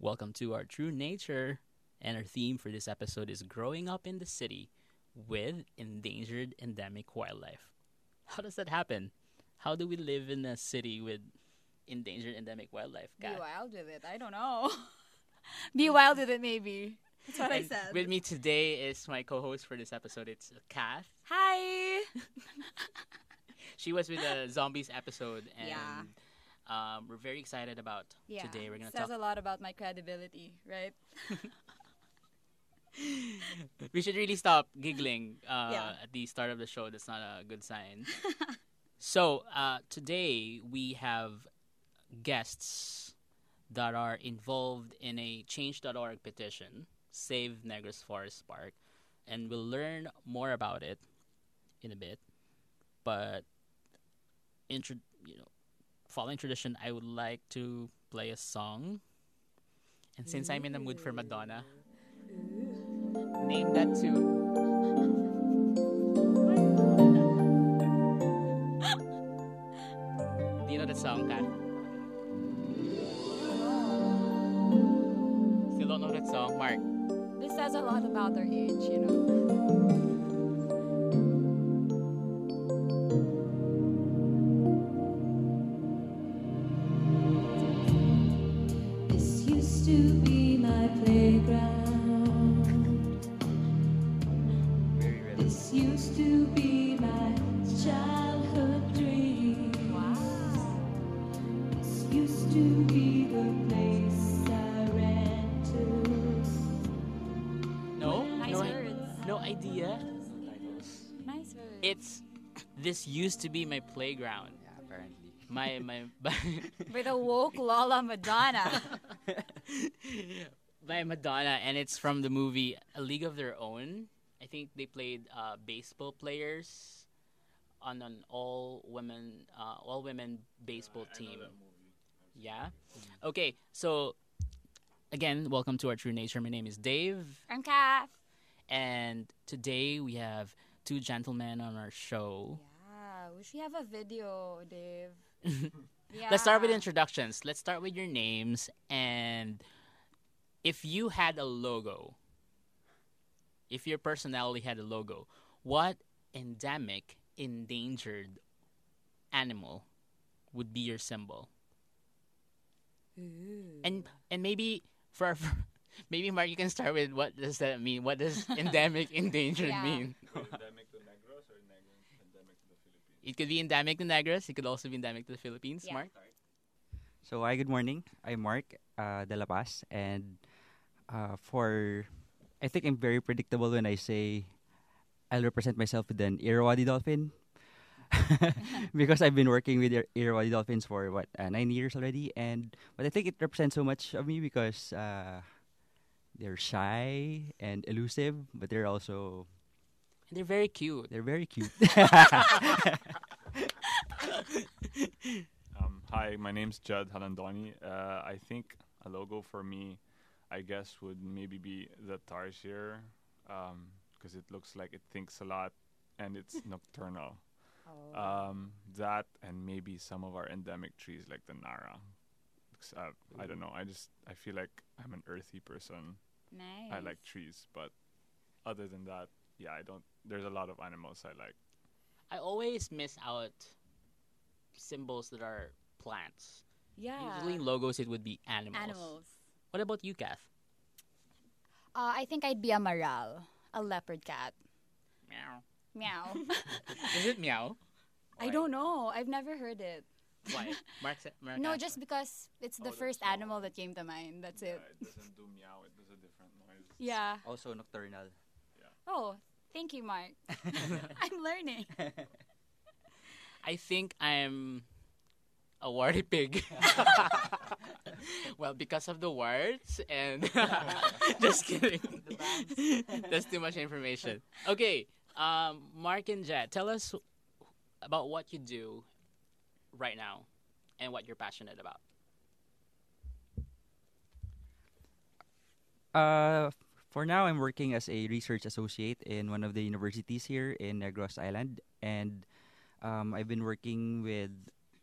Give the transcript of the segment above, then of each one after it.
Welcome to our true nature. And our theme for this episode is growing up in the city with endangered endemic wildlife. How does that happen? How do we live in a city with endangered endemic wildlife? Be wild with it. I don't know. Be wild with it, maybe. That's what I said. With me today is my co-host for this episode. It's Kath. Hi. She was with the zombies episode, and Yeah. Um, we're very excited about Yeah. today. We're gonna says talk. a lot about my credibility, right? we should really stop giggling uh, Yeah. at the start of the show. That's not a good sign. so uh, today we have guests that are involved in a Change.org petition, Save Negros Forest Park, and we'll learn more about it in a bit. But intro, you know, following tradition, I would like to play a song. And since I'm in the mood for Madonna, name that tune. Do you know that song, Kat? Still don't know that song, Mark. This says a lot about their age, you know. This used to be my playground. Yeah, apparently. My my With a woke Lola Madonna. by Madonna, and it's from the movie A League of Their Own. I think they played uh, baseball players on an all women uh, all women baseball team. Yeah. Okay. So again, welcome to our True Nature. My name is Dave, I'm Kath. and today we have two gentlemen on our show. Yeah, we should have a video, Dave. Yeah. Let's start with introductions. Let's start with your names and if you had a logo, if your personality had a logo, what endemic endangered animal would be your symbol? And and maybe for, for maybe Mark you can start with what does that mean? What does endemic endangered Yeah. mean? endemic to Negros or neg- endemic to the Philippines? It could be endemic to Negros, it could also be endemic to the Philippines, Yeah. Mark. So, hi, good morning. I'm Mark uh, De La Paz, and uh, for I think I'm very predictable when I say I'll represent myself with an Irrawaddy dolphin because I've been working with Ir- Irrawaddy dolphins for what uh, nine years already, and but I think it represents so much of me because uh, they're shy and elusive, but they're also They're very cute. they're very cute. Um, hi, my name's Judd Halandoni. Uh, I think a logo for me, I guess, would maybe be the tarsier because it looks like it thinks a lot and it's nocturnal. Oh. Um, that and maybe some of our endemic trees like the Narra. Uh, I don't know. I just I feel like I'm an earthy person. nice. I like trees, but other than that, yeah, I don't. There's a lot of animals I like. I always miss out symbols that are plants. Yeah. Usually in logos it would be animals. Animals. What about you, Kath? Uh, I think I'd be a maral, a leopard cat. Meow. Meow. Is it meow? I don't know. I've never heard it. Why? Mark, sa- Mark No, just because it's the Oh, first that's animal that came to mind. That's Yeah, it. it doesn't do meow. It does a different noise. Yeah. also nocturnal. Yeah. Oh, thank you, Mark. I'm learning. I think I'm a warty pig. well, because of the words and just kidding. That's too much information. Okay, um, Mark and Jet, tell us about what you do right now and what you're passionate about. Uh, for now, I'm working as a research associate in one of the universities here in Negros Island, and um, I've been working with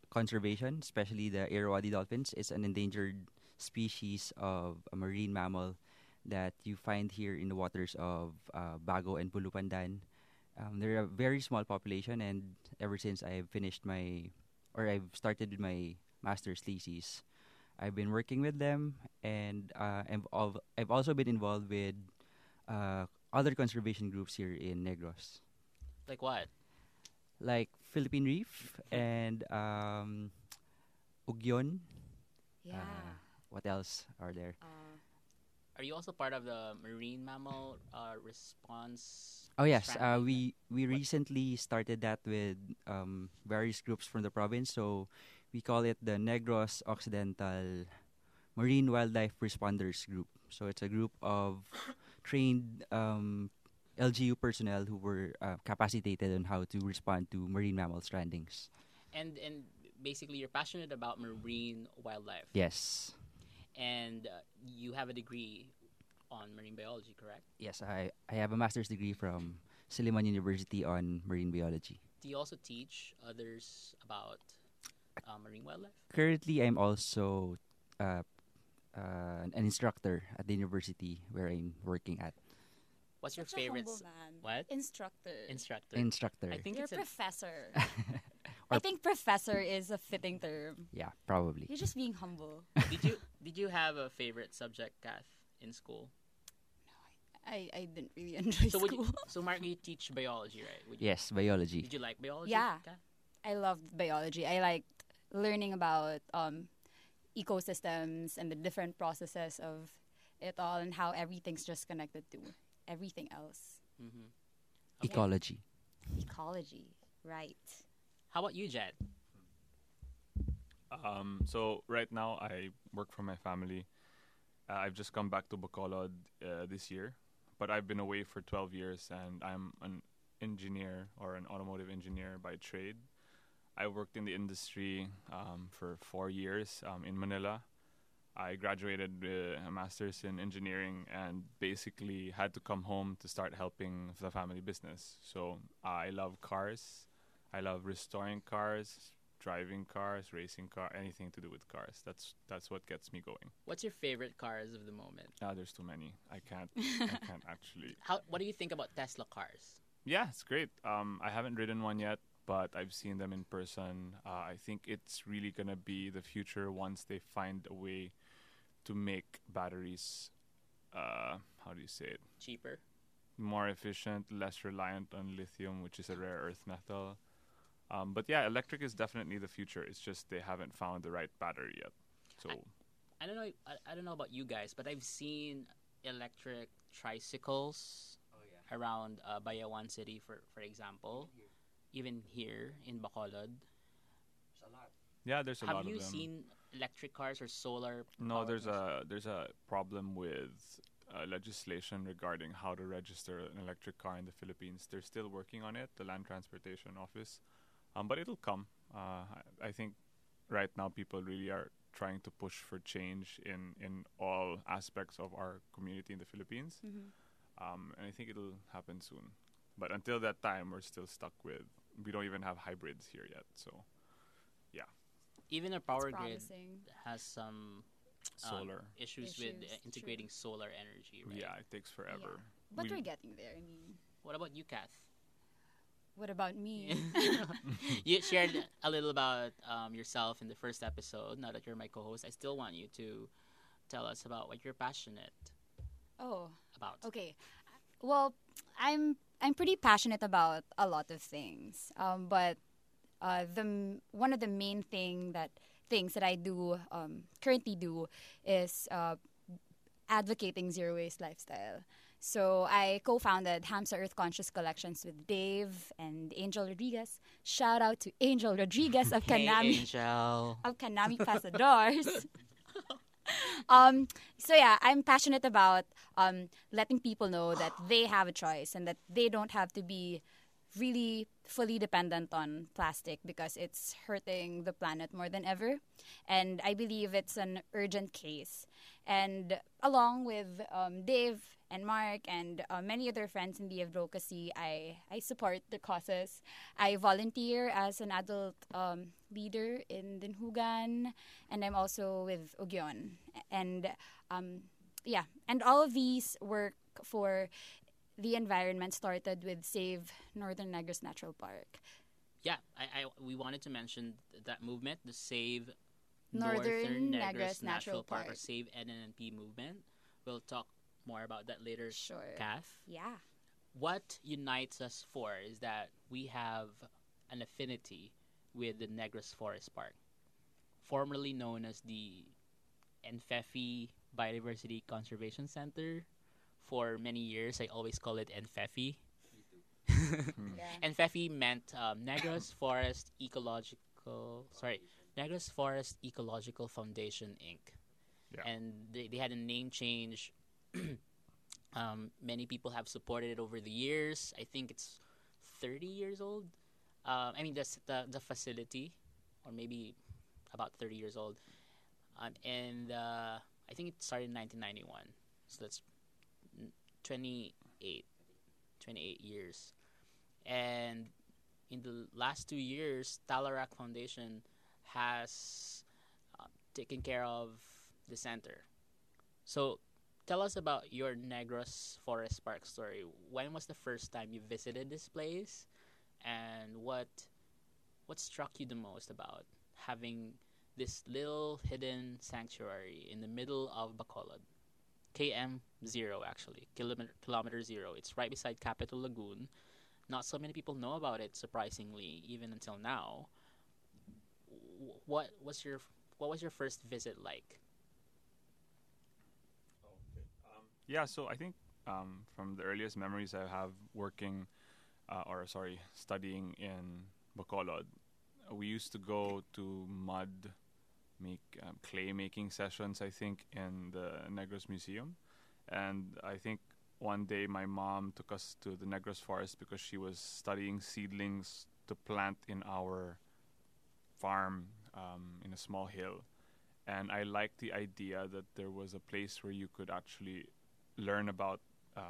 conservation, especially the Irrawaddy dolphins. It's an endangered species of a marine mammal that you find here in the waters of uh, Bago and Pulupandan. Um, they're a very small population, and ever since I've finished my, or I've started my master's thesis, I've been working with them, and uh, I've, al- I've also been involved with uh, other conservation groups here in Negros, Like what? like Philippine Reef and um, Ugyon. Yeah. Uh, what else are there? Uh, Are you also part of the marine mammal uh, response? Oh yes, uh, we we What? recently started that with um, various groups from the province. So we call it the Negros Occidental Marine Wildlife Responders Group. So it's a group of trained um, LGU personnel who were uh, capacitated on how to respond to marine mammal strandings. and and basically you're passionate about marine wildlife. Yes, And uh, you have a degree on marine biology, correct? yes, I I have a master's degree from Silliman University on marine biology. Do you also teach others about uh, marine wildlife? Currently, I'm also uh, uh, an instructor at the university where I'm working at. What's your such favorite humble s- man. what? Instructor. instructor? Instructor. I think You're it's a a, professor. I think professor is a fitting term. yeah, probably. You're just being humble. did you did you have a favorite subject, Kath, in school? No, I, I didn't really enjoy So would school. you, so Mark, you teach biology, right? Would you, Yes, biology. Did you like biology? Yeah. Kath? I loved biology. I liked learning about um, ecosystems and the different processes of it all and how everything's just connected to everything else. Mhm. Ecology. Ecology, right? How about you, Jed? Um, so right now I work for my family. Uh, I've just come back to Bacolod uh, this year, but I've been away for 12 years and I'm an engineer or an automotive engineer by trade. I worked in the industry um, for four years um, in Manila. I graduated with a master's in engineering and basically had to come home to start helping the family business. So I love cars. I love restoring cars, driving cars, racing car, anything to do with cars. That's that's what gets me going. What's your favorite cars of the moment? Ah, there's too many. I can't. I can't actually. How what do you think about Tesla cars? Yeah, it's great. Um, I haven't ridden one yet, but I've seen them in person. Uh, I think it's really gonna be the future once they find a way to make batteries. Uh, how do you say it? Cheaper? more efficient, less reliant on lithium, which is a rare earth metal. Um, but yeah, electric is definitely the future. It's just they haven't found the right battery yet. So I don't know. I, I don't know about you guys, but I've seen electric tricycles around uh, Bayawan City, for for example. Even here in Bacolod, yeah, there's a have lot of them. Have you seen electric cars or solar? no, there's cars? a there's a problem with uh, legislation regarding how to register an electric car in the Philippines. They're still working on it, the Land Transportation Office, um, but it'll come. Uh, I, I think right now people really are trying to push for change in in all aspects of our community in the Philippines. Mm-hmm. um, and I think it'll happen soon. But until that time, we're still stuck with we don't even have hybrids here yet. So yeah. even a power grid has some um, solar, issues, with Issues, uh, integrating solar energy. Right? yeah, it takes forever. But We- we're getting there. I mean, What about you, Kath? what about me? you shared a little about um, yourself in the first episode. Now that you're my co-host, I still want you to tell us about what you're passionate oh, about. okay. Well, I'm I'm pretty passionate about a lot of things. Um, but uh, the one of the main thing that things that I do um, currently do is uh, advocating zero waste lifestyle. So I co-founded Hamsa Earth Conscious Collections with Dave and Angel Rodriguez. Shout out to Angel Rodriguez of Hey, Kanami Angel. of Kanami Pasadors. um, so yeah, I'm passionate about um, letting people know that they have a choice and that they don't have to be really fully dependent on plastic because it's hurting the planet more than ever. And I believe it's an urgent case. And along with um, Dave and Mark and uh, many other friends in the advocacy, I, I support the causes. I volunteer as an adult um, leader in Danjugan, and I'm also with Ugyon. And um, yeah, and all of these work for the environment started with Save Northern Negros Natural Park. Yeah, I, I we wanted to mention that movement, the Save Northern Negros Negros Natural Park, or Save NNP movement. We'll talk more about that later. Sure. Kath, Yeah. what unites us for is that we have an affinity with the Negros Forest Park, formerly known as the Enfefi Biodiversity Conservation Center. For many years, I always call it Enfefi. yeah. Enfefi meant um, Negros Forest Ecological, sorry, Negros Forest Ecological Foundation Inc. Yeah. And they, they had a name change. um, many people have supported it over the years. I think it's 30 years old. Um, I mean, the, the the facility, or maybe about 30 years old. Um, and uh, I think it started in 1991. So that's n- 28, 28 years. And in the last two years, Talarak Foundation has uh, taken care of the center. So tell us about your Negros Forest Park story. When was the first time you visited this place? And what what struck you the most about having this little hidden sanctuary in the middle of Bacolod? KM zero actually, kilometer kilometer zero. It's right beside Capitol Lagoon. Not so many people know about it, surprisingly, even until now. What was your what was your first visit like? Yeah, so I think um, from the earliest memories I have working, uh, or sorry, studying in Bacolod, we used to go to mud make um, clay making sessions. I think in the Negros Museum, and I think one day my mom took us to the Negros Forest because she was studying seedlings to plant in our farm um, in a small hill. And I liked the idea that there was a place where you could actually learn about uh,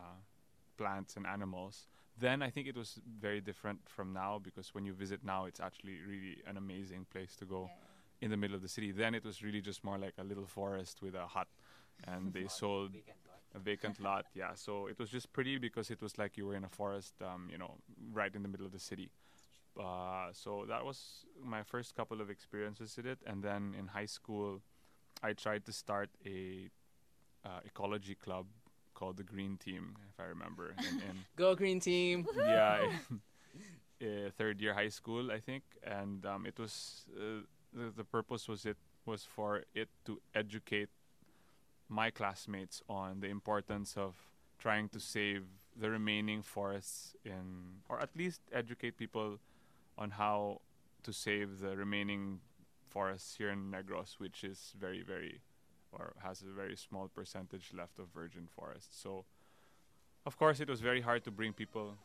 plants and animals. Then I think it was very different from now because when you visit now, it's actually really an amazing place to go in the middle of the city. Then it was really just more like a little forest with a hut, and they sold a vacant lot. Yeah, so it was just pretty because it was like you were in a forest, um, you know, right in the middle of the city. Uh, so that was my first couple of experiences with it, and then in high school, I tried to start a uh, ecology club called the Green Team, if I remember. In, in Go Green Team! yeah, uh, third year high school, I think, and um, it was uh, the the purpose was it was for it to educate my classmates on the importance of trying to save the remaining forests in, or at least educate people on how to save the remaining forests here in Negros, which is very, very, or has a very small percentage left of virgin forest. So, of course, it was very hard to bring people.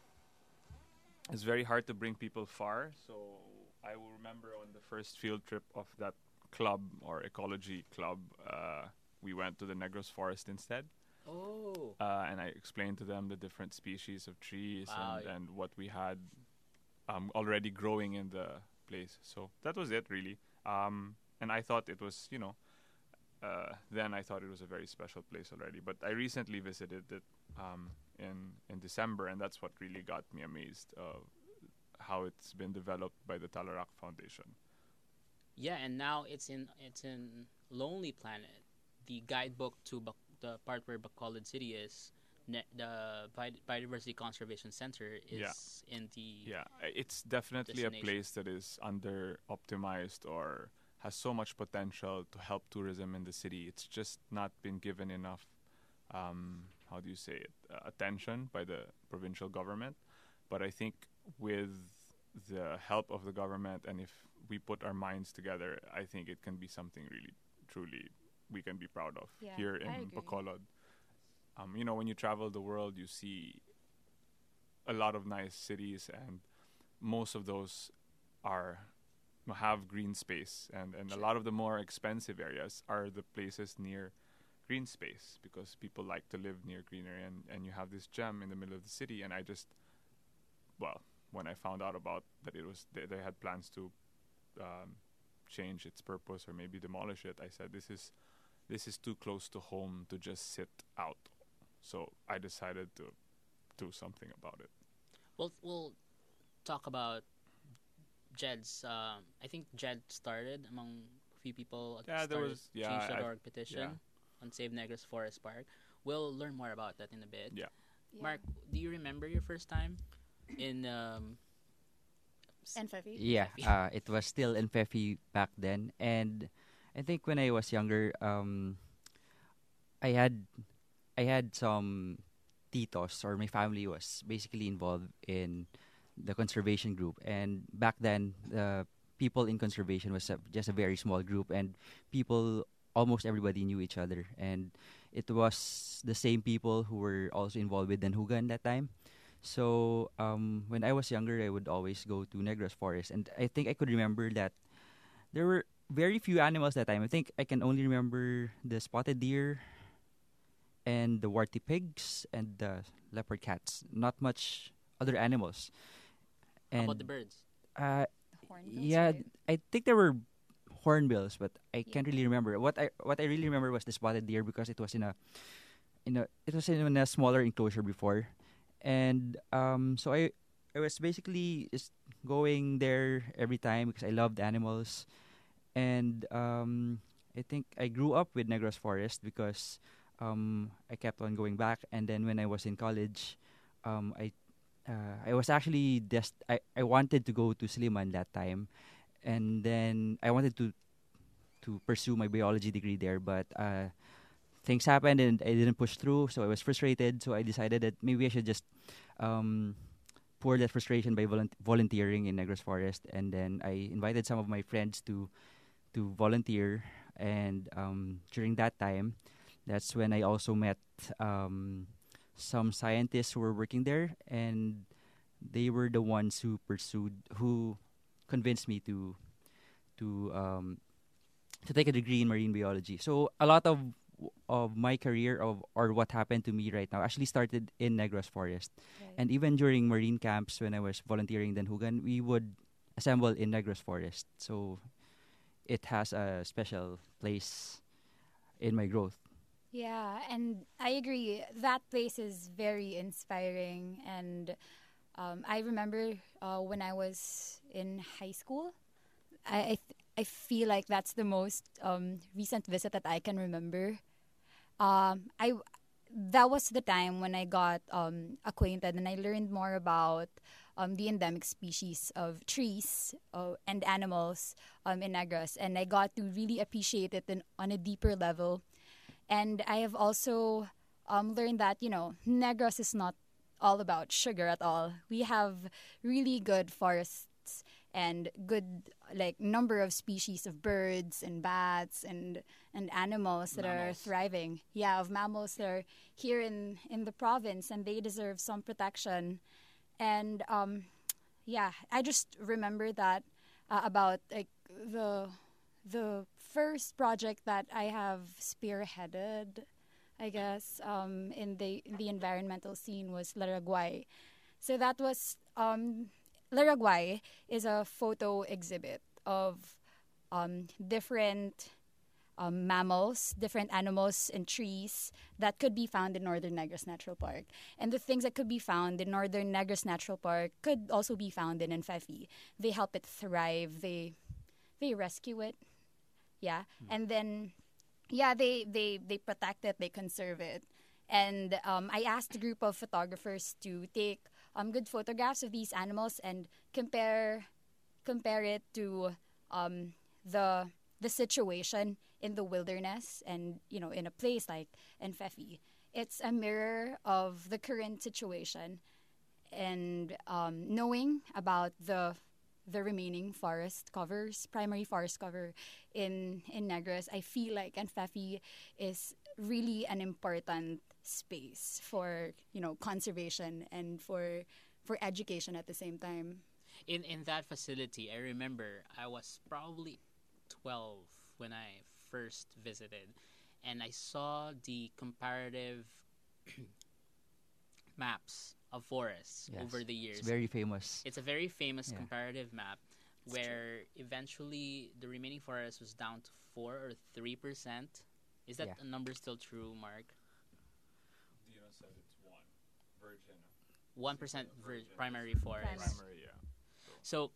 It's very hard to bring people far. So I will remember on the first field trip of that club or ecology club, uh, we went to the Negros Forest instead, Oh. uh, and I explained to them the different species of trees Wow. and, and what we had um, already growing in the place. So that was it, really. Um, and I thought it was, you know, uh, then I thought it was a very special place already. But I recently visited it um, in in December, and that's what really got me amazed of how it's been developed by the Talarak Foundation. Yeah, and now it's in it's in Lonely Planet, the guidebook to Bac- the part where Bacolod City is. Ne- the Bi- Biodiversity Conservation Center is Yeah. in the Yeah, it's definitely a place that is under optimized or has so much potential to help tourism in the city. It's just not been given enough, um, how do you say it, uh, attention by the provincial government. But I think with the help of the government and if we put our minds together, I think it can be something really, truly we can be proud of Yeah, here in. Bacolod. Um, you know, when you travel the world, you see a lot of nice cities and most of those are have green space, and and a lot of the more expensive areas are the places near green space because people like to live near greenery, and and you have this gem in the middle of the city, and I just, well, when I found out about that it was they, they had plans to um, change its purpose or maybe demolish it, I said this is this is too close to home to just sit out. So I decided to do something about it. We'll we'll talk about Jed's. Um, I think Jed started among a few people. Yeah, there was- yeah, I- petition yeah. on Save Negros Forest Park. We'll learn more about that in a bit. Yeah. Mark, do you remember your first time in um, s- and Yeah, uh, it was still in Fefi back then, and I think when I was younger, um, I had I had some titos or my family was basically involved in the conservation group, and back then the people in conservation was a, just a very small group, and people almost everybody knew each other, and it was the same people who were also involved with Danjugan that time. So um, when I was younger, I would always go to Negros Forest, and I think I could remember that there were very few animals that time. I think I can only remember the spotted deer, and the warty pigs, and the leopard cats. Not much other animals. How And about the birds? uh, Hornbills, yeah, right? I think there were hornbills, but I can't really remember. What I what I really remember was the spotted deer because it was in a in a it was in a smaller enclosure before, and um so I I was basically just going there every time because I loved animals, and um I think I grew up with Negros Forest because um I kept on going back, and then when I was in college, um I uh, I was actually just I, I wanted to go to Silliman that time, and then I wanted to to pursue my biology degree there, but uh, things happened and I didn't push through, so I was frustrated. So I decided that maybe I should just um, pour that frustration by volun- volunteering in Negros Forest, and then I invited some of my friends to to volunteer, and um, during that time, that's when I also met. Um, some scientists who were working there, and they were the ones who pursued, who convinced me to to um, to take a degree in marine biology. So a lot of of my career of or what happened to me right now actually started in Negros Forest, Right. and even during marine camps when I was volunteering in Hugan, we would assemble in Negros Forest. So it has a special place in my growth. Yeah, and I agree. That place is very inspiring. And um, I remember uh, when I was in high school, I I, th- I feel like that's the most um, recent visit that I can remember. Um, I that was the time when I got um, acquainted and I learned more about um, the endemic species of trees uh, and animals um, in Negros, and I got to really appreciate it in, on a deeper level. And I have also um, learned that you know Negros is not all about sugar at all. We have really good forests and good like number of species of birds and bats and and animals that are thriving. Yeah, of mammals that are here in in the province and they deserve some protection. And um, yeah, I just remember that uh, about like the the first project that I have spearheaded, I guess, um, in the in the environmental scene was Laraguay. So that was um, Laraguay is a photo exhibit of um, different um, mammals, different animals and trees that could be found in Northern Negros Natural Park. And the things that could be found in Northern Negros Natural Park could also be found in Enfefi. They help it thrive. They they rescue it. Yeah. And then yeah, they, they, they protect it, they conserve it. And um, I asked a group of photographers to take um, good photographs of these animals and compare compare it to um, the the situation in the wilderness and you know in a place like Enfefi. It's a mirror of the current situation, and um, knowing about the the remaining forest covers, primary forest cover in in Negros, I feel like Enfefi is really an important space for you know conservation and for for education at the same time. in in that facility, I remember I was probably twelve when I first visited, and I saw the comparative maps of forests Yes. over the years. It's very famous. It's a very famous Yeah. comparative map where eventually the remaining forest was down to four or three percent. Is that Yeah. number still true, Mark? Dino said it's one. Virgin. One percent Virgin. primary forest. Primary. Primary, yeah. So,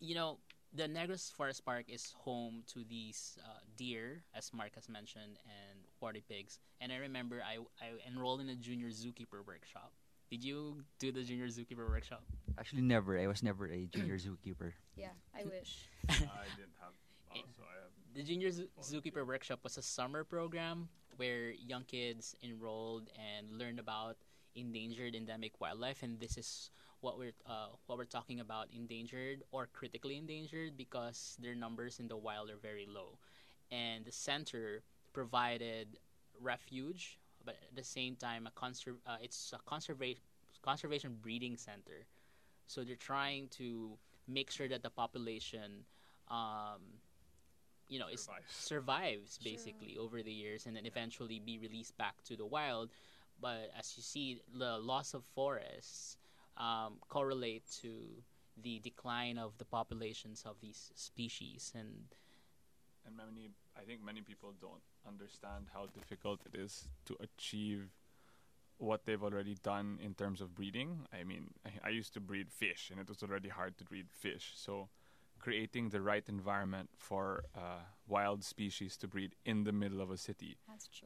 you know, the Negros Forest Park is home to these uh, deer, as Mark has mentioned, and warty pigs. And I remember I, I enrolled in a junior zookeeper workshop. Did you do the junior zookeeper workshop? Actually, never. I was never a junior zookeeper. Yeah, I wish. I didn't have. Also, I have. The Junior Zoo- Zookeeper Workshop was a summer program where young kids enrolled and learned about endangered endemic wildlife, and this is what we're uh, what we're talking about: endangered or critically endangered, because their numbers in the wild are very low, and the center provided refuge, but at the same time, a conser- uh, it's a conservation conservation breeding center. So they're trying to make sure that the population um, you know, is Survives. survives Sure. basically over the years and then eventually be released back to the wild. But as you see, the loss of forests um, correlate to the decline of the populations of these species. And and many I think many people don't understand how difficult it is to achieve what they've already done in terms of breeding. I mean, I, I used to breed fish, and it was already hard to breed fish. So, creating the right environment for uh, wild species to breed in the middle of a city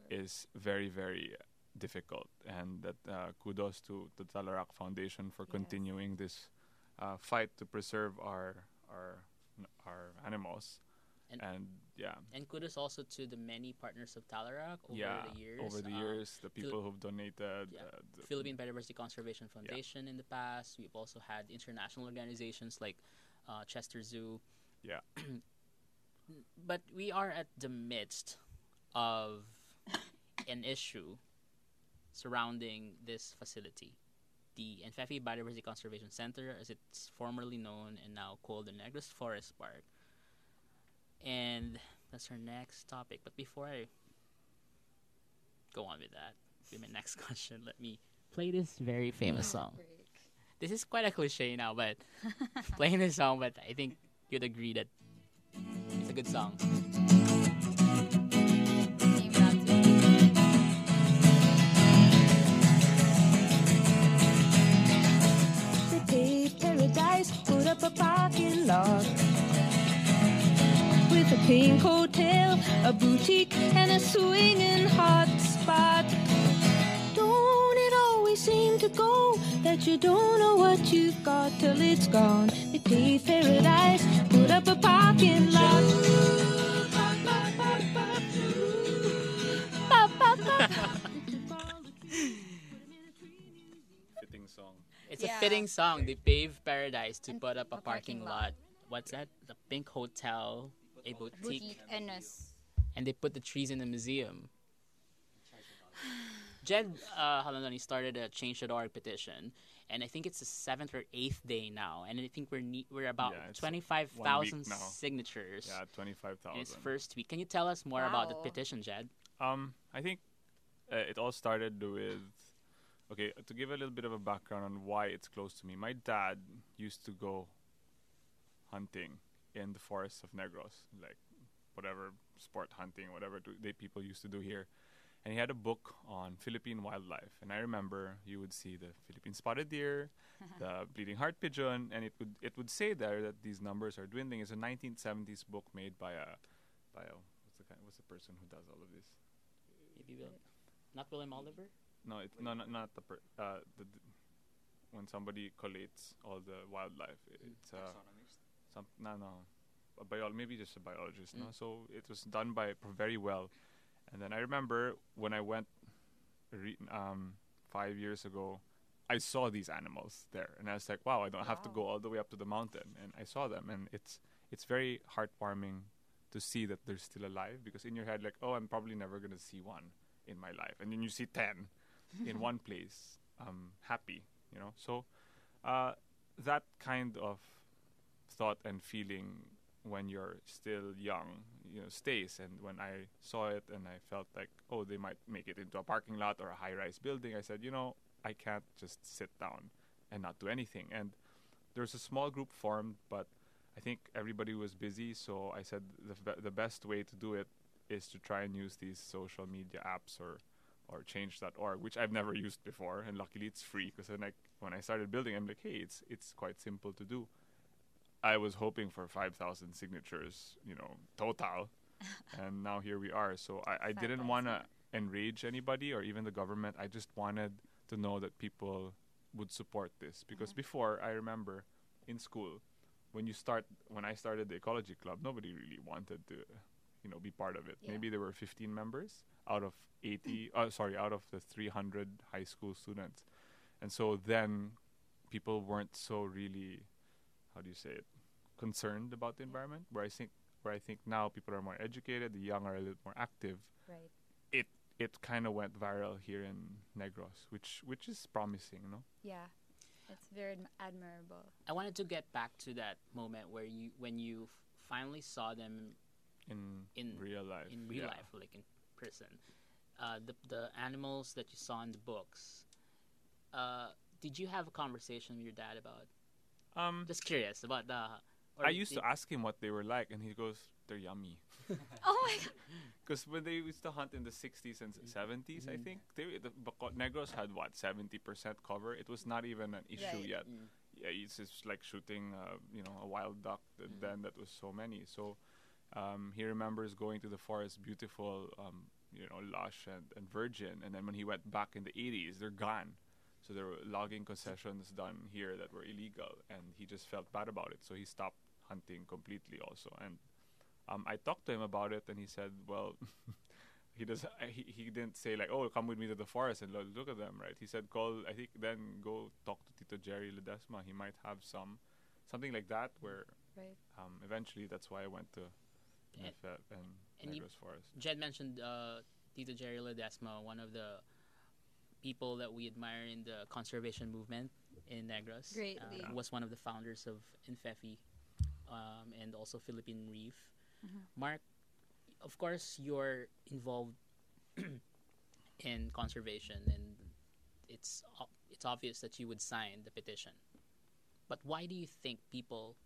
is very, very difficult. And that uh, kudos to the Talarak Foundation for Yes. continuing this uh, fight to preserve our our our animals. And- and yeah, and kudos also to the many partners of Talarak over yeah, the years. over the Um, years, the people who've donated. yeah, uh, the- Philippine Biodiversity Conservation Foundation in the past. We've also had international organizations like uh, Chester Zoo. Yeah. but we are at the midst of an issue surrounding this facility. The Enfefi Biodiversity Conservation Center, as it's formerly known and now called the Negros Forest Park. And that's our next topic. But before I go on with that, with my next question, let me play this very famous song. This is quite a cliche now, but playing this song, but I think you'd agree that it's a good song. Name that. They paved paradise, put up a parking lot. With a pink hotel, a boutique, and a swinging hot spot. Don't it always seem to go that you don't know what you've got till it's gone? They paved paradise, put up a parking lot. Fitting song. It's Yeah. a fitting song. They paved paradise to And put up a, a parking, parking lot. lot. What's that? The Pink Hotel, a boutique, Boutique and a s- and they put the trees in the museum. Jed uh, Halandani started a Change.org petition, and I think it's the seventh or eighth day now, and I think we're ne- we're about Yeah, it's twenty five thousand one week now. signatures Yeah, twenty-five in its first week. Can you tell us more about the petition, Jed? Um, I think uh, it all started with. Okay, to give a little bit of a background on why it's close to me. My dad used to go hunting in the forests of Negros, like whatever sport hunting, whatever do, they people used to do here. And he had a book on Philippine wildlife. And I remember you would see the Philippine spotted deer, the bleeding heart pigeon, and it would it would say there that these numbers are dwindling. It's a 1970s book made by a by a what's the kind, what's the person who does all of this? Maybe Will, not William Oliver. No, it's no, not not the per, uh, the, the when somebody collates all the wildlife. It's uh, some no no, a bio maybe just a biologist. No, Mm. so it was done by very well. And then I remember when I went, re- um, five years ago, I saw these animals there, and I was like, wow, I don't have to go all the way up to the mountain, and I saw them, and it's it's very heartwarming to see that they're still alive because in your head like oh i'm probably never going to see one in my life and then you see 10 in one place um happy you know so uh that kind of thought and feeling when you're still young, you know, stays. And when I saw it and I felt like, oh, they might make it into a parking lot or a high-rise building, I said, you know, I can't just sit down and not do anything. And there was a small group formed, but I think everybody was busy. So I said the be- the best way to do it is to try and use these social media apps or or change.org, which I've never used before, and luckily it's free because then I, when I started building, I'm like, hey, it's it's quite simple to do. I was hoping for 5,000 signatures, you know, total, and now here we are. So I, I didn't want to enrage anybody or even the government. I just wanted to know that people would support this because before I remember in school when you start when I started the ecology club, nobody really wanted to, you know, be part of it. Yeah. Maybe there were 15 members out of 80. uh, sorry, out of the 300 high school students, and so then people weren't so really, how do you say it, concerned about the environment. Where I think where I think now people are more educated, the young are a little more active. Right. It it kind of went viral here in Negros, which which is promising, no? Yeah. It's very adm- admirable. I wanted to get back to that moment where you when you f- finally saw them In In- real life. in real yeah. life, like in person. Uh, the the animals that you saw in the books. Uh, did you have a conversation with your dad about? Um, Just curious about the. or I used did- to ask him what they were like, and he goes, "They're yummy." Oh my god. Because when they used to hunt in the 60s and 70s, I Mhm. think they the Baco- Negros had what 70% cover. It was not even an issue Right. yet. Mm. Yeah, it's just like shooting, uh, you know, a wild duck. th- Mhm. Then that was so many. So um, he remembers going to the forest, beautiful, um, you know, lush and, and virgin. And then when he went back in the 80s, they're gone. So there were logging concessions done here that were illegal, and he just felt bad about it. So he stopped hunting completely, also. And um, I talked to him about it, and he said, "Well, he does. uh, He, he didn't say like, oh, come with me to the forest and lo- look at them, right? He said, call. I think then go talk to Tito Jerry Ledesma. He might have some, something like that. Where Right. um, eventually, that's why I went to And- Nefet and, and you- Negros Forest. Jed mentioned uh, Tito Jerry Ledesma, one of the people that we admire in the conservation movement in Negros. Greatly. Uh, was one of the founders of Enfefi um, and also Philippine Reef. Mhm. Mark, of course, you're involved in conservation, and it's it's obvious that you would sign the petition. But why do you think people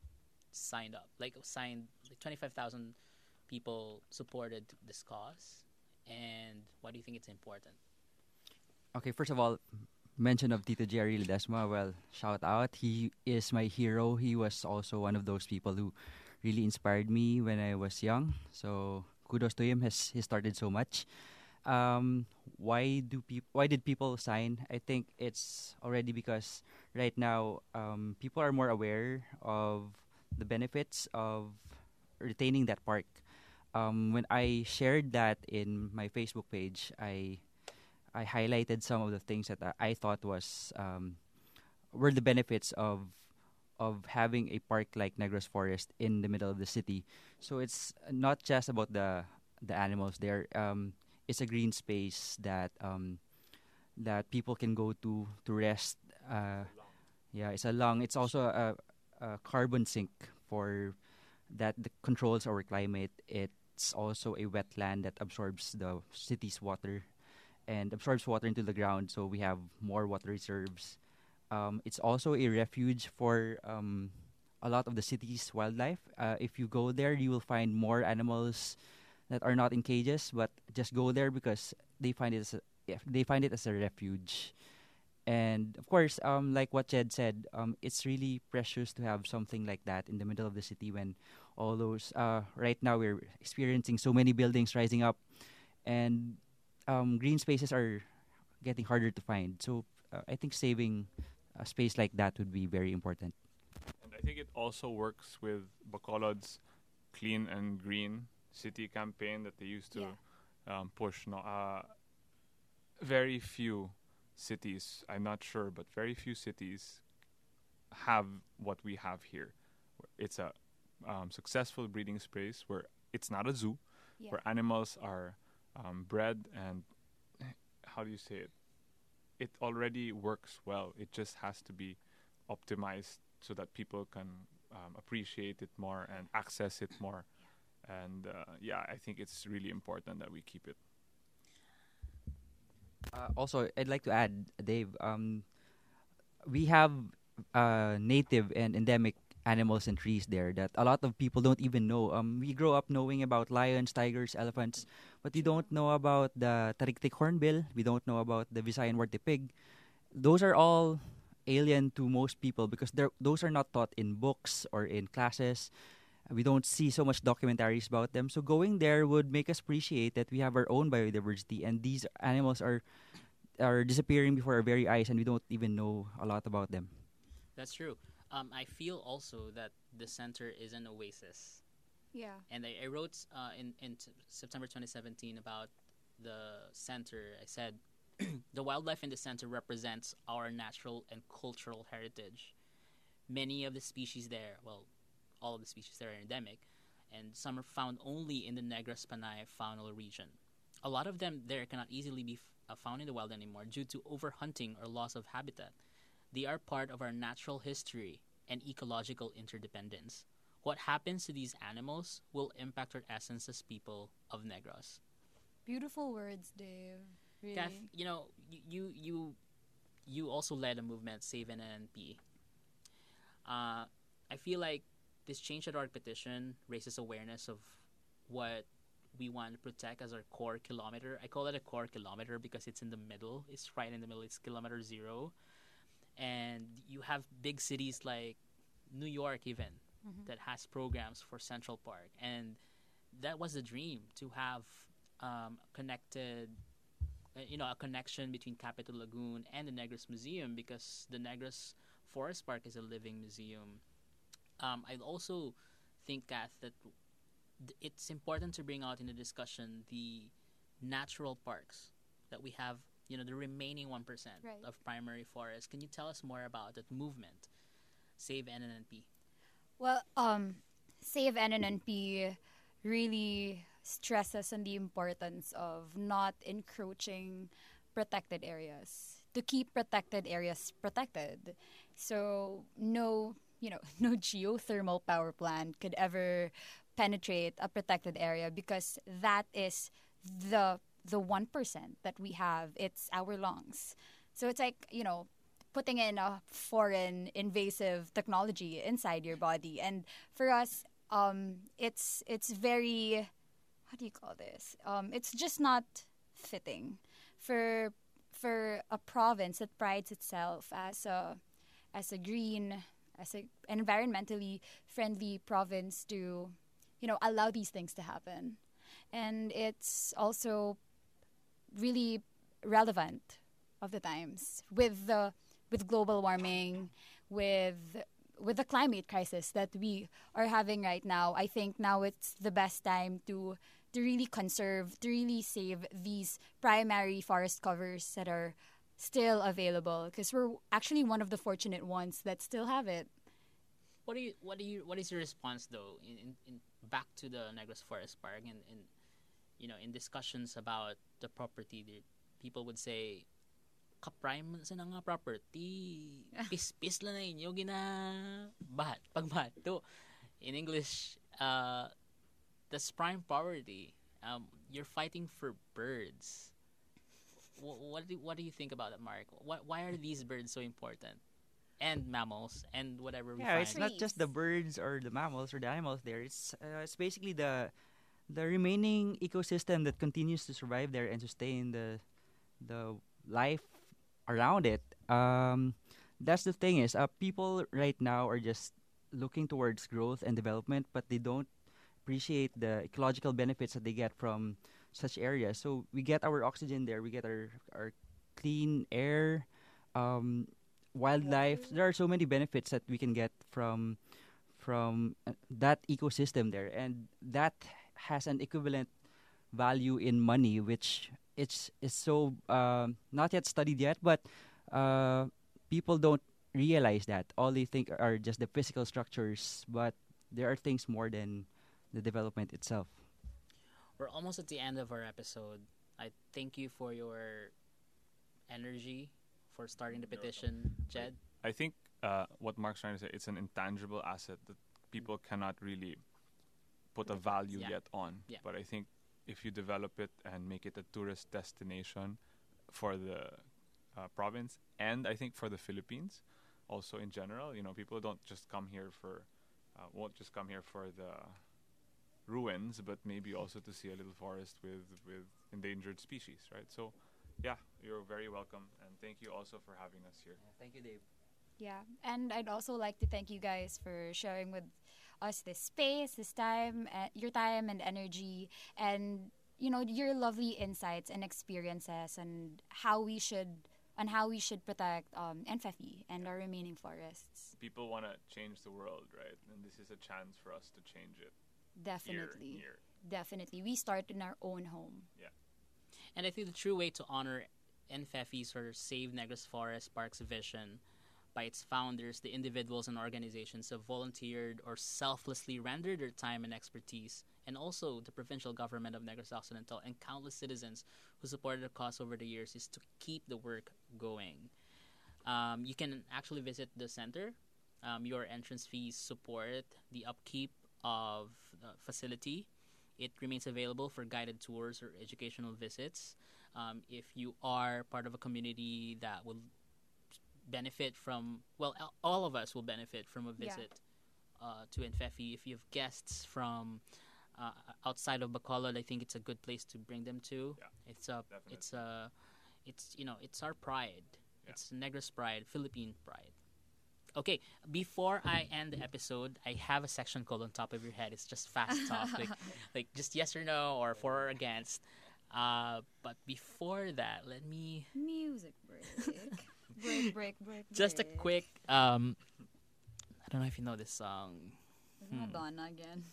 signed up? Like signed, like twenty five thousand people supported this cause, and why do you think it's important? Okay, first of all, mention of Tito Jerry Ledesma. Well, shout out. He is my hero. He was also one of those people who really inspired me when I was young. So kudos to him. Has he started so much? Um, why do people? Why did people sign? I think it's already because right now um, people are more aware of the benefits of retaining that park. Um, when I shared that in my Facebook page, I I highlighted some of the things that I, thought was um, were the benefits of of having a park like Negros Forest in the middle of the city. So it's not just about the the animals there. Um, it's a green space that um, that people can go to to rest. Uh, yeah, it's a lung. It's also a, a carbon sink for that that controls our climate. It's also a wetland that absorbs the city's water and absorbs water into the ground, so we have more water reserves. Um, it's also a refuge for um, a lot of the city's wildlife. Uh, if you go there, you will find more animals that are not in cages, but just go there because they find it as a, they find it as a refuge. And of course, um, like what Jed said, um, it's really precious to have something like that in the middle of the city when all those. Uh, right now, we're experiencing so many buildings rising up, and um, green spaces are getting harder to find. So uh, I think saving a space like that would be very important. And I think it also works with Bacolod's clean and green city campaign that they used to Yeah. um, push. No, uh, very few cities, I'm not sure, but very few cities have what we have here. It's a um, successful breeding space where it's not a zoo, Yeah. where animals are um, bred and how do you say it? It already works well. It just has to be optimized so that people can um, appreciate it more and access it more. And uh, yeah, I think it's really important that we keep it. Uh, also, I'd like to add, Dave. Um, we have uh, native and endemic animals and trees there that a lot of people don't even know. Um, we grow up knowing about lions, tigers, elephants, but we don't know about the Tariktik hornbill. We don't know about the Visayan warty pig. Those are all alien to most people because those are not taught in books or in classes. We don't see so much documentaries about them. So going there would make us appreciate that we have our own biodiversity and these animals are are disappearing before our very eyes and we don't even know a lot about them. That's true. Um, I feel also that the center is an oasis. Yeah. And I, I wrote uh, in, in t- September 2017 about the center. I said, the wildlife in the center represents our natural and cultural heritage. Many of the species there, well, all of the species there are endemic, and some are found only in the Negros Panay faunal region. A lot of them there cannot easily be f- uh, found in the wild anymore due to overhunting or loss of habitat. They are part of our natural history and ecological interdependence. What happens to these animals will impact our essence as people of Negros. Beautiful words, Dave. Really. Kath, you know, you you you also led a movement, Save NNP. Uh, I feel like this change.org petition raises awareness of what we want to protect as our core kilometer. I call it a core kilometer because it's in the middle. It's right in the middle. It's kilometer zero, and you have big cities like New York even Mhm. that has programs for Central Park, and that was the dream to have um, connected uh, you know a connection between Capitol Lagoon and the Negros Museum because the Negros Forest Park is a living museum. Um, I also think, Kath, that th- it's important to bring out in the discussion the natural parks that we have. You know, the remaining one percent Right. of primary forest. Can you tell us more about that movement, Save NNNP? Well, um, Save NNNP really stresses on the importance of not encroaching protected areas to keep protected areas protected. So no, you know, no geothermal power plant could ever penetrate a protected area because that is the the one percent that we have. It's our lungs. So it's like you know putting in a foreign invasive technology inside your body. And for us um it's it's very how do you call this? Um it's just not fitting for for a province that prides itself as a as a green as a an environmentally friendly province to you know allow these things to happen. And it's also really relevant of the times with the with global warming, with with the climate crisis that we are having right now. I think now it's the best time to to really conserve, to really save these primary forest covers that are still available because we're actually one of the fortunate ones that still have it. What do you what do you what is your response though in, in, in back to the Negros Forest Park and, and you know in discussions about the property people would say ka-prime sa na nga property. Pis-pis lang na inyo gina bahat pagbahat to in English uh that's prime property um you're fighting for birds. What what do, what do you think about that Mark? What why are these birds so important? And mammals and whatever we yeah, find. it's not just the birds or the mammals or the animals there. It's uh, it's basically the the remaining ecosystem that continues to survive there and sustain the the life around it. Um, that's the thing is, uh, people right now are just looking towards growth and development, but they don't appreciate the ecological benefits that they get from such areas. So we get our oxygen there, we get our our clean air, um, wildlife. There are so many benefits that we can get from from uh, that ecosystem there, and that has an equivalent value in money, which it's is so um, not yet studied yet, but uh, people don't realize that. All they think are just the physical structures, but there are things more than the development itself. We're almost at the end of our episode. I thank you for your energy for starting the petition, Jed. I think uh, what Mark's trying to say. It's an intangible asset that people cannot really put a value Yeah. yet on. Yeah. But I think if you develop it and make it a tourist destination for the uh, province and I think for the Philippines, also in general, you know, people don't just come here for, uh, won't just come here for the ruins, but maybe also to see a little forest with with endangered species, right? So, yeah, you're very welcome, and thank you also for having us here. Thank you, Dave. Yeah, and I'd also like to thank you guys for sharing with us this space, this time, uh, your time and energy, and you know your lovely insights and experiences, and how we should and how we should protect um, NFFE and our remaining forests. People want to change the world, right? And this is a chance for us to change it. Definitely, Here, here. definitely, we start in our own home. Yeah. And I think the true way to honor NFEFI's or Save Negros Forest Parks vision by its founders, the individuals and organizations have volunteered or selflessly rendered their time and expertise, and also the provincial government of Negros Occidental and countless citizens who supported the cause over the years, is to keep the work going. Um, you can actually visit the center. Um, your entrance fees support the upkeep of the facility. It remains available for guided tours or educational visits. Um, if you are part of a community that will benefit from, well, all of us will benefit from a Yeah. visit uh, to Enfefi. If you have guests from uh, outside of Bacolod, I think it's a good place to bring them to. Yeah, It's a, definitely. it's a, it's you know, it's our pride. Yeah. It's Negros pride, Philippine pride. Okay, before I end the episode, I have a section called "On Top of Your Head." It's just fast talk, like, like just yes or no or for or against. Uh, but before that, let me Music break, break, break, break. just a quick. Um, I don't know if you know this song. Is Madonna again.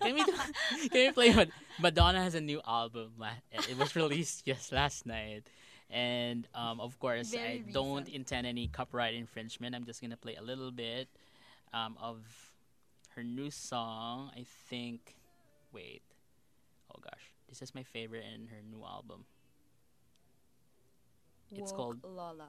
Can we do, can we play? Mad- Madonna has a new album. It was released just last night, and um, of course, Very I don't intend any copyright infringement. I'm just gonna play a little bit um, of her new song. I think. Wait. Oh gosh, this is my favorite in her new album. It's Woke called- Lola.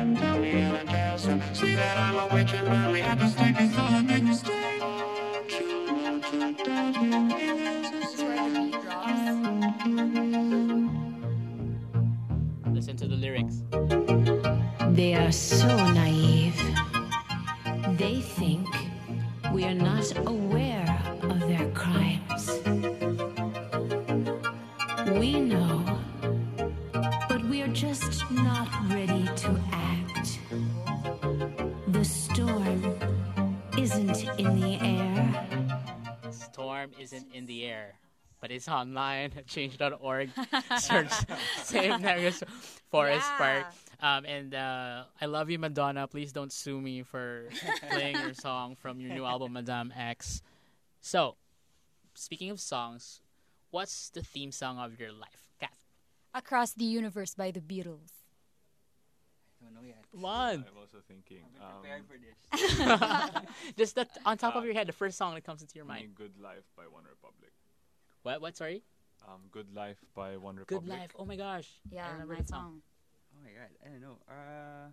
This is where the beat drops. Listen to the lyrics. They are so naive. Online at change.org. Search Save Negros Forest Yeah. Park. Um, and uh, I love you, Madonna. Please don't sue me for playing your song from your new album, Madame X. So, speaking of songs, what's the theme song of your life? Kat, Across the Universe by the Beatles. I don't know yet. come on. I'm also thinking. I'm Um, for this. Just that on top of Uh, your head, the first song that comes into your mind. Good Life by One Republic. What? What? Sorry. Um, Good Life by One Good Republic. Life. Oh my gosh. I Yeah, remember my that song. song. Oh my god, I don't know. Uh,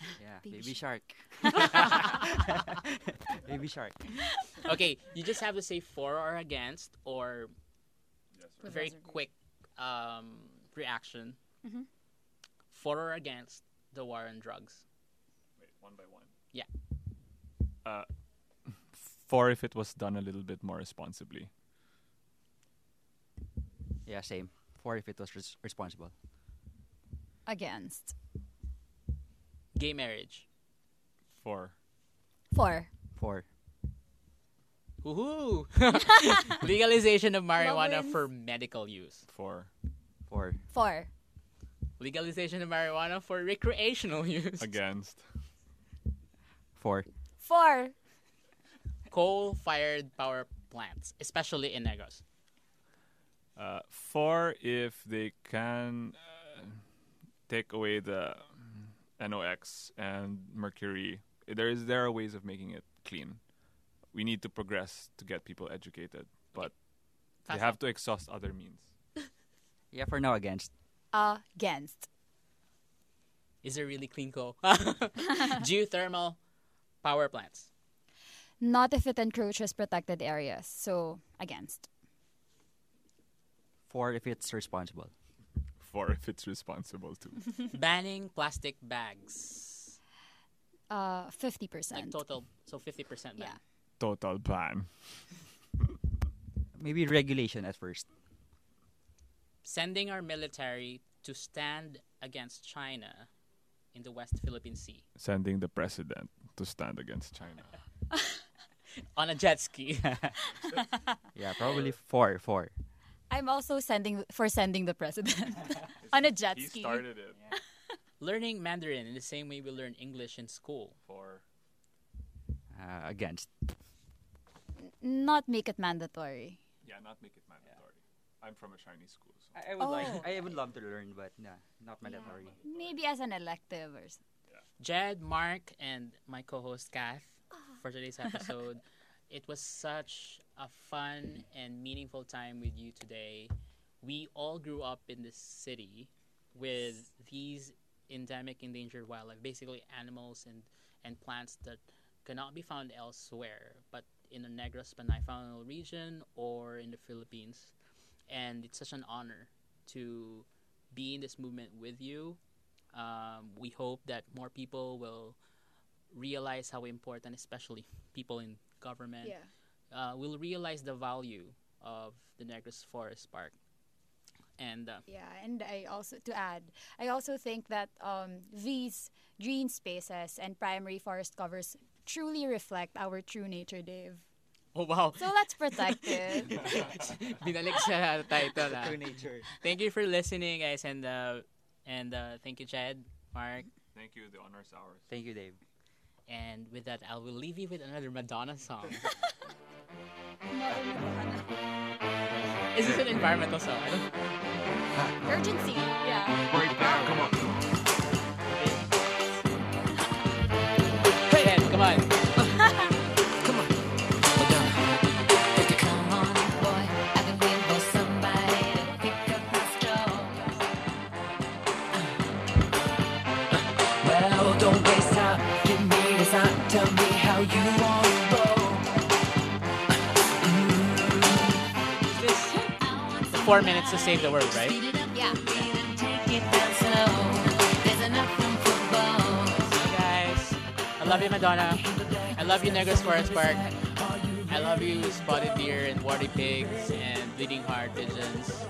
yeah, Baby Baby, Shark. Baby Shark. Okay, you just have to say for or against, or Yes, sir. Very reservation. quick um, reaction. Mhm. For or against the war on drugs? Wait, one by one. Yeah. Uh, for if it was done a little bit more responsibly. Yeah, same. For if it was res- responsible. Against. Gay marriage. For Four. For. Woohoo! Legalization of marijuana wins. for medical use. for For. Four. Legalization of marijuana for recreational use. against For. Four. Coal-fired power plants, especially in Negros. Uh, four, if they can uh, take away the NOx and mercury, there is there are ways of making it clean. We need to progress to get people educated, but they Fast have to exhaust other means. Yeah, for now against. Against. Is there really clean coal? Geothermal power plants. Not if it encroaches protected areas. So, against. For if it's responsible. For if it's responsible too. Banning plastic bags. Uh, 50%. Like total, so 50% ban. Yeah. Total ban. Maybe regulation at first. Sending our military to stand against China in the West Philippine Sea Sending the president to stand against China. on a jet ski. Yeah, probably four. Four. I'm also sending for sending the president on a jet ski. he ski. started it. Learning Mandarin in the same way we learn English in school. For Uh, against. Not make it mandatory. yeah, not make it mandatory. I'm from a Chinese school, so I, I would like. Oh. I would love to learn, but nah, not mandatory. Maybe as an elective or something. Jed, Mark, and my co-host Kath for today's episode. it was such a fun and meaningful time with you today. We all grew up in this city with these endemic endangered wildlife, basically animals and, and plants that cannot be found elsewhere, but in the Negros Panay region or in the Philippines. And it's such an honor to be in this movement with you. Um, we hope that more people will realize how important, especially people in government, uh, will realize the value of the Negros Forest Park. And uh, Yeah, and I also to add, I also think that um, these green spaces and primary forest covers truly reflect our true nature, Dave. oh wow, So let's protect it. binalik sa title. ah. True nature. Thank you for listening, guys, and uh, and uh, thank you, Chad, Mark, thank you. The honor's ours. Thank you, Dave. And with that, I will leave you with another Madonna song. Is this an environmental song? I don't- Urgency. Yeah. Come on. Chad, come on. Four minutes to save the world, right? Yeah. Take it down slow. There's enough room for both. Hey guys, I love you, Madonna. I love you, Negros Forest Park. I love you, Spotted Deer and Warty Pigs and Bleeding Heart Pigeons.